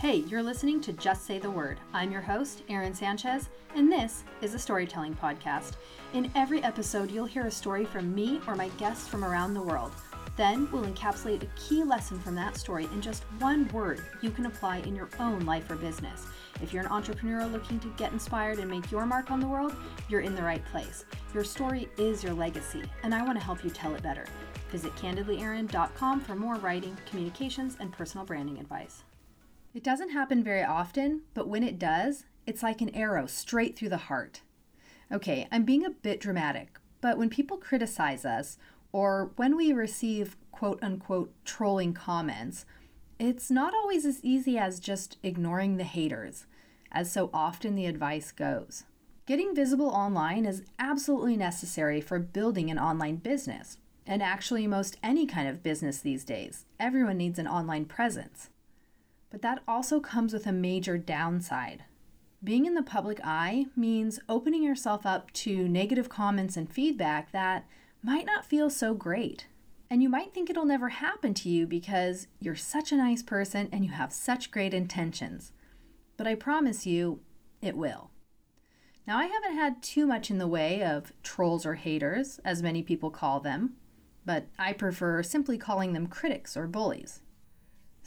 Hey, you're listening to Just Say the Word. I'm your host, Erin Sanchez, and this is a storytelling podcast. In every episode, you'll hear a story from me or my guests from around the world. Then we'll encapsulate a key lesson from that story in just one word you can apply in your own life or business. If you're an entrepreneur looking to get inspired and make your mark on the world, you're in the right place. Your story is your legacy, and I want to help you tell it better. Visit candidlyerin.com for more writing, communications, and personal branding advice. It doesn't happen very often, but when it does, it's like an arrow straight through the heart. Okay, I'm being a bit dramatic, but when people criticize us, or when we receive quote unquote trolling comments, it's not always as easy as just ignoring the haters, as so often the advice goes. Getting visible online is absolutely necessary for building an online business, and actually, most any kind of business these days. Everyone needs an online presence. But that also comes with a major downside. Being in the public eye means opening yourself up to negative comments and feedback that might not feel so great. And you might think it'll never happen to you because you're such a nice person and you have such great intentions. But I promise you, it will. Now, I haven't had too much in the way of trolls or haters, as many people call them, but I prefer simply calling them critics or bullies.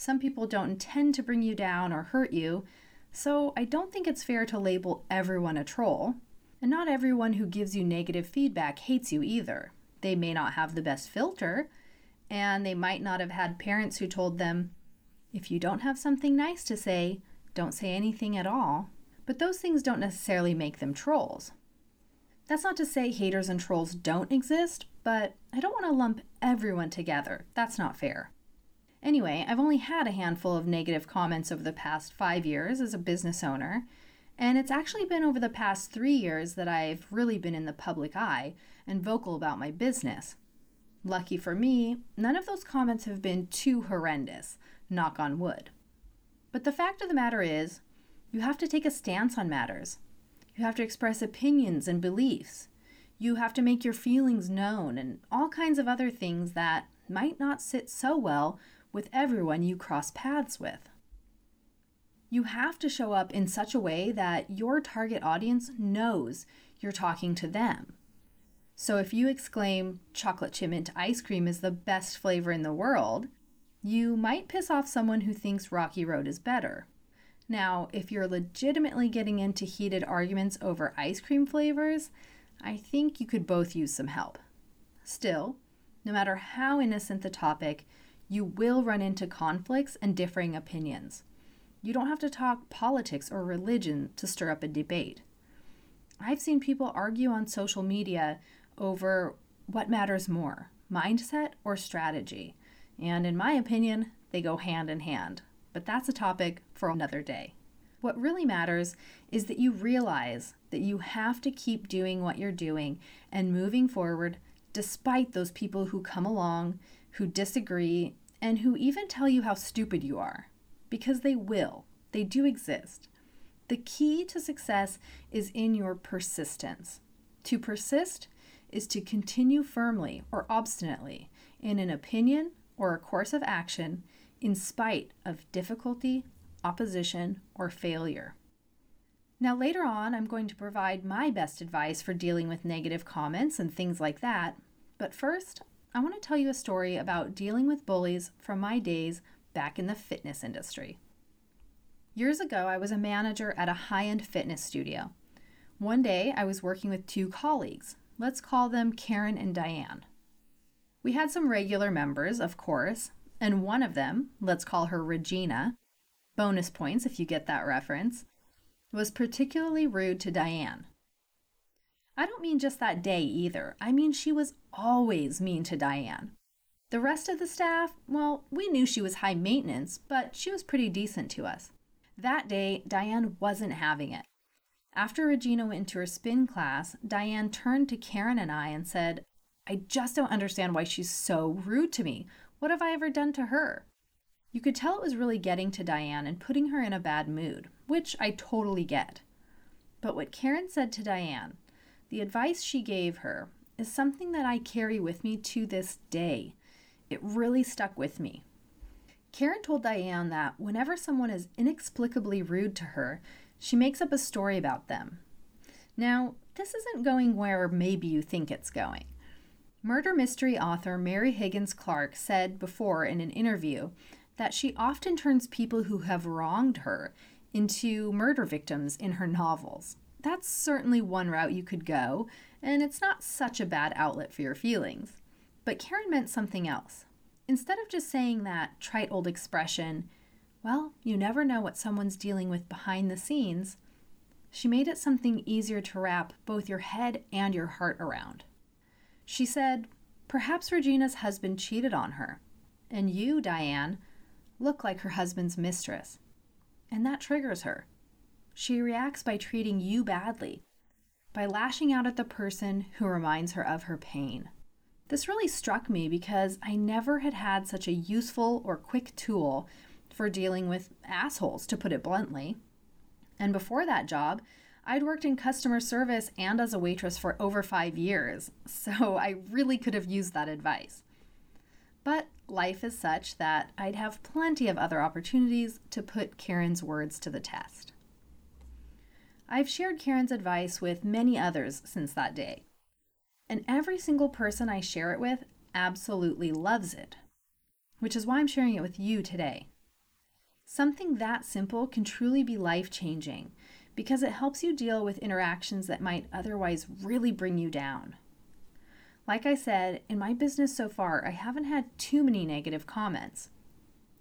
Some people don't intend to bring you down or hurt you, so I don't think it's fair to label everyone a troll. And not everyone who gives you negative feedback hates you either. They may not have the best filter, and they might not have had parents who told them, if you don't have something nice to say, don't say anything at all. But those things don't necessarily make them trolls. That's not to say haters and trolls don't exist, but I don't want to lump everyone together. That's not fair. Anyway, I've only had a handful of negative comments over the past five years as a business owner, and it's actually been over the past three years that I've really been in the public eye and vocal about my business. Lucky for me, none of those comments have been too horrendous, knock on wood. But the fact of the matter is, you have to take a stance on matters. You have to express opinions and beliefs. You have to make your feelings known and all kinds of other things that might not sit so well with everyone you cross paths with. You have to show up in such a way that your target audience knows you're talking to them. So if you exclaim, chocolate chip mint ice cream is the best flavor in the world, you might piss off someone who thinks Rocky Road is better. Now, if you're legitimately getting into heated arguments over ice cream flavors, I think you could both use some help. Still, no matter how innocent the topic, you will run into conflicts and differing opinions. You don't have to talk politics or religion to stir up a debate. I've seen people argue on social media over what matters more mindset or strategy. And in my opinion, they go hand in hand. But that's a topic for another day. What really matters is that you realize that you have to keep doing what you're doing and moving forward despite those people who come along, who disagree, and who even tell you how stupid you are. Because they will, they do exist. The key to success is in your persistence. To persist is to continue firmly or obstinately in an opinion or a course of action in spite of difficulty, opposition, or failure. Now, later on, I'm going to provide my best advice for dealing with negative comments and things like that. But first, I want to tell you a story about dealing with bullies from my days back in the fitness industry. Years ago, I was a manager at a high end fitness studio. One day, I was working with two colleagues. Let's call them Karen and Diane. We had some regular members, of course, and one of them, let's call her Regina, bonus points if you get that reference, was particularly rude to Diane. I don't mean just that day either. I mean, she was always mean to Diane. The rest of the staff, well, we knew she was high maintenance, but she was pretty decent to us. That day, Diane wasn't having it. After Regina went into her spin class, Diane turned to Karen and I and said, I just don't understand why she's so rude to me. What have I ever done to her? You could tell it was really getting to Diane and putting her in a bad mood, which I totally get. But what Karen said to Diane the advice she gave her is something that I carry with me to this day. It really stuck with me. Karen told Diane that whenever someone is inexplicably rude to her, she makes up a story about them. Now, this isn't going where maybe you think it's going. Murder mystery author Mary Higgins Clark said before in an interview that she often turns people who have wronged her into murder victims in her novels. That's certainly one route you could go, and it's not such a bad outlet for your feelings. But Karen meant something else. Instead of just saying that trite old expression, well, you never know what someone's dealing with behind the scenes, she made it something easier to wrap both your head and your heart around. She said, Perhaps Regina's husband cheated on her, and you, Diane, look like her husband's mistress. And that triggers her. She reacts by treating you badly, by lashing out at the person who reminds her of her pain. This really struck me because I never had had such a useful or quick tool for dealing with assholes, to put it bluntly. And before that job, I'd worked in customer service and as a waitress for over five years, so I really could have used that advice. But life is such that I'd have plenty of other opportunities to put Karen's words to the test. I've shared Karen's advice with many others since that day, and every single person I share it with absolutely loves it, which is why I'm sharing it with you today. Something that simple can truly be life changing because it helps you deal with interactions that might otherwise really bring you down. Like I said, in my business so far, I haven't had too many negative comments.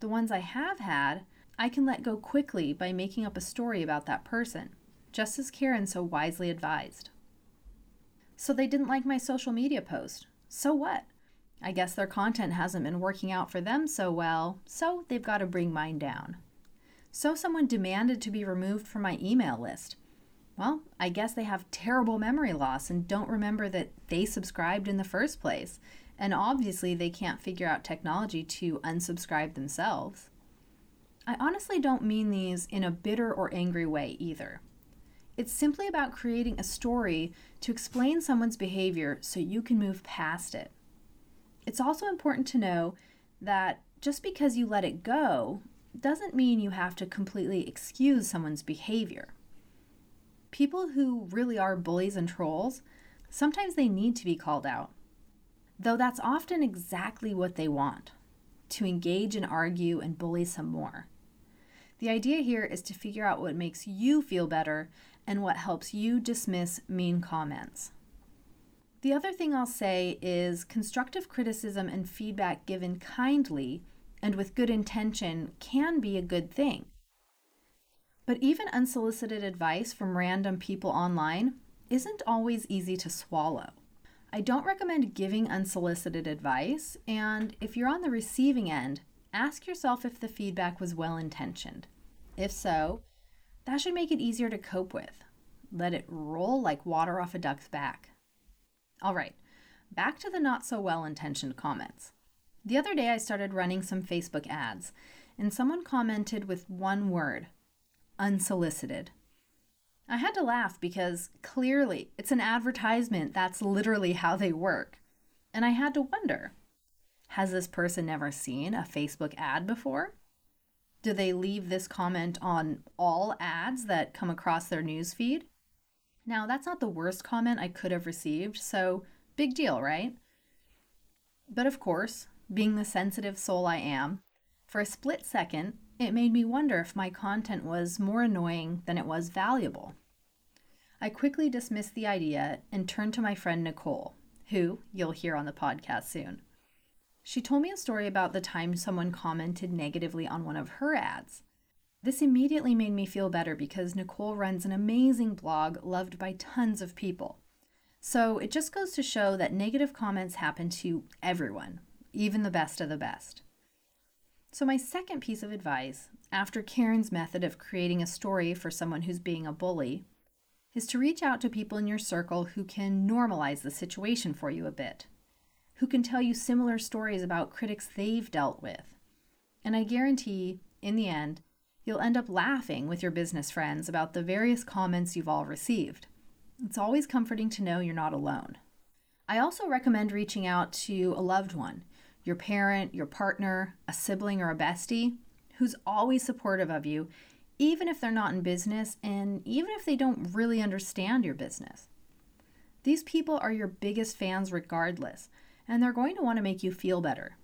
The ones I have had, I can let go quickly by making up a story about that person, just as Karen so wisely advised. So they didn't like my social media post. So what? I guess their content hasn't been working out for them so well, so they've got to bring mine down. So someone demanded to be removed from my email list. Well, I guess they have terrible memory loss and don't remember that they subscribed in the first place. And obviously, they can't figure out technology to unsubscribe themselves. I honestly don't mean these in a bitter or angry way either. It's simply about creating a story to explain someone's behavior so you can move past it. It's also important to know that just because you let it go doesn't mean you have to completely excuse someone's behavior. People who really are bullies and trolls, sometimes they need to be called out. Though that's often exactly what they want to engage and argue and bully some more. The idea here is to figure out what makes you feel better and what helps you dismiss mean comments. The other thing I'll say is constructive criticism and feedback given kindly and with good intention can be a good thing. But even unsolicited advice from random people online isn't always easy to swallow. I don't recommend giving unsolicited advice, and if you're on the receiving end, ask yourself if the feedback was well intentioned. If so, that should make it easier to cope with. Let it roll like water off a duck's back. All right, back to the not so well intentioned comments. The other day, I started running some Facebook ads, and someone commented with one word unsolicited. I had to laugh because clearly it's an advertisement. That's literally how they work. And I had to wonder has this person never seen a Facebook ad before? Do they leave this comment on all ads that come across their newsfeed? Now, that's not the worst comment I could have received, so big deal, right? But of course, being the sensitive soul I am, for a split second, it made me wonder if my content was more annoying than it was valuable. I quickly dismissed the idea and turned to my friend Nicole, who you'll hear on the podcast soon. She told me a story about the time someone commented negatively on one of her ads. This immediately made me feel better because Nicole runs an amazing blog loved by tons of people. So it just goes to show that negative comments happen to everyone, even the best of the best. So, my second piece of advice, after Karen's method of creating a story for someone who's being a bully, is to reach out to people in your circle who can normalize the situation for you a bit, who can tell you similar stories about critics they've dealt with. And I guarantee, in the end, you'll end up laughing with your business friends about the various comments you've all received. It's always comforting to know you're not alone. I also recommend reaching out to a loved one your parent, your partner, a sibling, or a bestie who's always supportive of you, even if they're not in business and even if they don't really understand your business. These people are your biggest fans regardless, and they're going to want to make you feel better.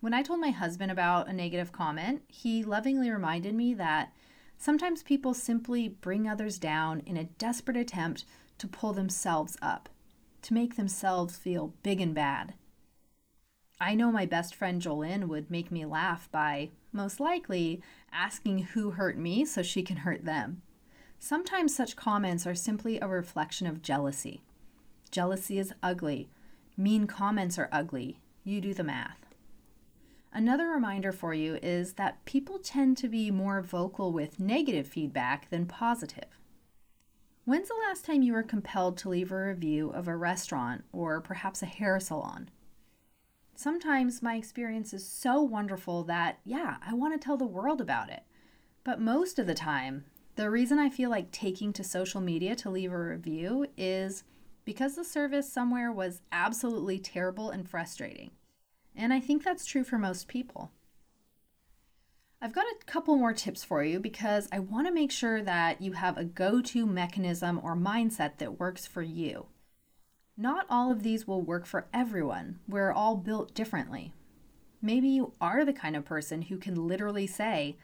When I told my husband about a negative comment, he lovingly reminded me that sometimes people simply bring others down in a desperate attempt to pull themselves up, to make themselves feel big and bad. I know my best friend Jolene would make me laugh by, most likely, asking who hurt me so she can hurt them. Sometimes such comments are simply a reflection of jealousy. Jealousy is ugly. Mean comments are ugly. You do the math. Another reminder for you is that people tend to be more vocal with negative feedback than positive. When's the last time you were compelled to leave a review of a restaurant or perhaps a hair salon? Sometimes my experience is so wonderful that, yeah, I want to tell the world about it. But most of the time, the reason I feel like taking to social media to leave a review is because the service somewhere was absolutely terrible and frustrating. And I think that's true for most people. I've got a couple more tips for you because I want to make sure that you have a go to mechanism or mindset that works for you. Not all of these will work for everyone. We're all built differently. Maybe you are the kind of person who can literally say,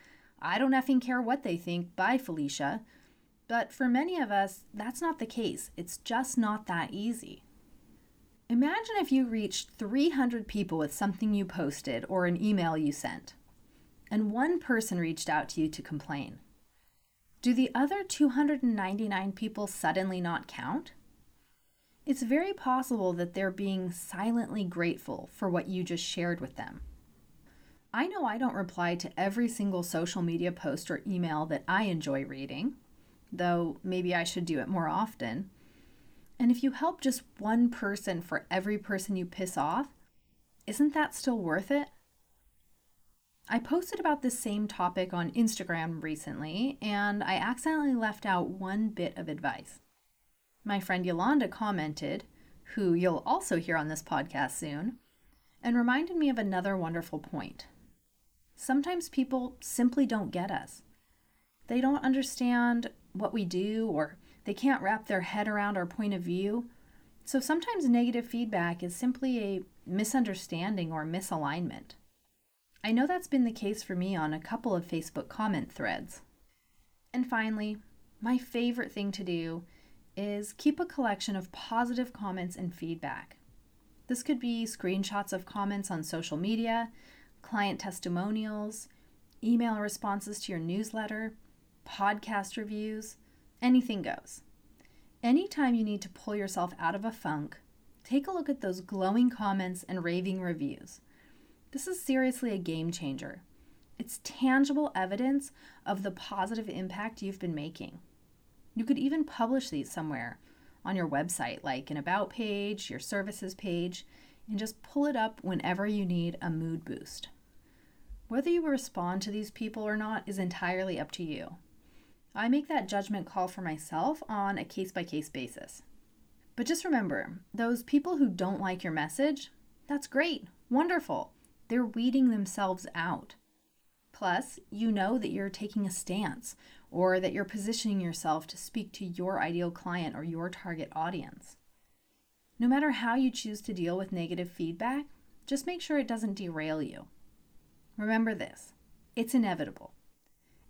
I don't effing care what they think, bye, Felicia. But for many of us, that's not the case. It's just not that easy. Imagine if you reached 300 people with something you posted or an email you sent, and one person reached out to you to complain. Do the other 299 people suddenly not count? it's very possible that they're being silently grateful for what you just shared with them. I know I don't reply to every single social media post or email that I enjoy reading, though maybe I should do it more often. And if you help just one person for every person you piss off, isn't that still worth it? I posted about this same topic on Instagram recently, and I accidentally left out one bit of advice. My friend Yolanda commented, who you'll also hear on this podcast soon, and reminded me of another wonderful point. Sometimes people simply don't get us. They don't understand what we do, or they can't wrap their head around our point of view. So sometimes negative feedback is simply a misunderstanding or misalignment. I know that's been the case for me on a couple of Facebook comment threads. And finally, my favorite thing to do is keep a collection of positive comments and feedback. This could be screenshots of comments on social media, client testimonials, email responses to your newsletter, podcast reviews, anything goes. Anytime you need to pull yourself out of a funk, take a look at those glowing comments and raving reviews. This is seriously a game changer. It's tangible evidence of the positive impact you've been making. You could even publish these somewhere on your website, like an About page, your services page, and just pull it up whenever you need a mood boost. Whether you respond to these people or not is entirely up to you. I make that judgment call for myself on a case by case basis. But just remember those people who don't like your message, that's great, wonderful. They're weeding themselves out. Plus, you know that you're taking a stance or that you're positioning yourself to speak to your ideal client or your target audience. No matter how you choose to deal with negative feedback, just make sure it doesn't derail you. Remember this it's inevitable.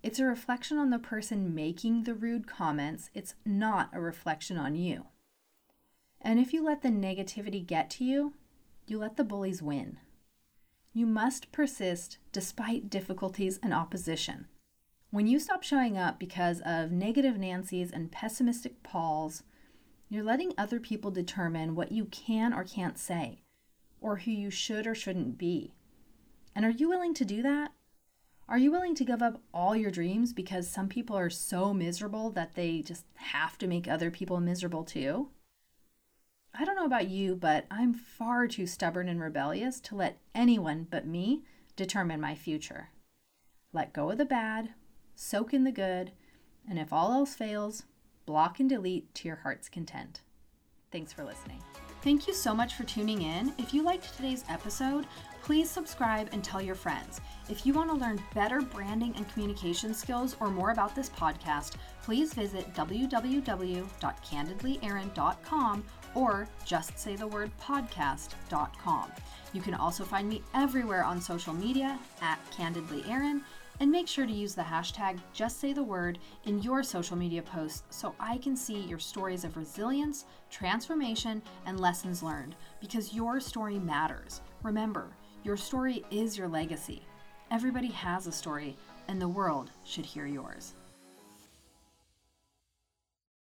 It's a reflection on the person making the rude comments, it's not a reflection on you. And if you let the negativity get to you, you let the bullies win. You must persist despite difficulties and opposition. When you stop showing up because of negative Nancy's and pessimistic Paul's, you're letting other people determine what you can or can't say, or who you should or shouldn't be. And are you willing to do that? Are you willing to give up all your dreams because some people are so miserable that they just have to make other people miserable too? I don't know about you, but I'm far too stubborn and rebellious to let anyone but me determine my future. Let go of the bad, soak in the good, and if all else fails, block and delete to your heart's content. Thanks for listening. Thank you so much for tuning in. If you liked today's episode, please subscribe and tell your friends. If you want to learn better branding and communication skills or more about this podcast, please visit www.candidlyerin.com or justsaythewordpodcast.com. You can also find me everywhere on social media at candidlyerin and make sure to use the hashtag JustSayTheWord in your social media posts so I can see your stories of resilience, transformation, and lessons learned because your story matters. Remember, your story is your legacy. Everybody has a story, and the world should hear yours.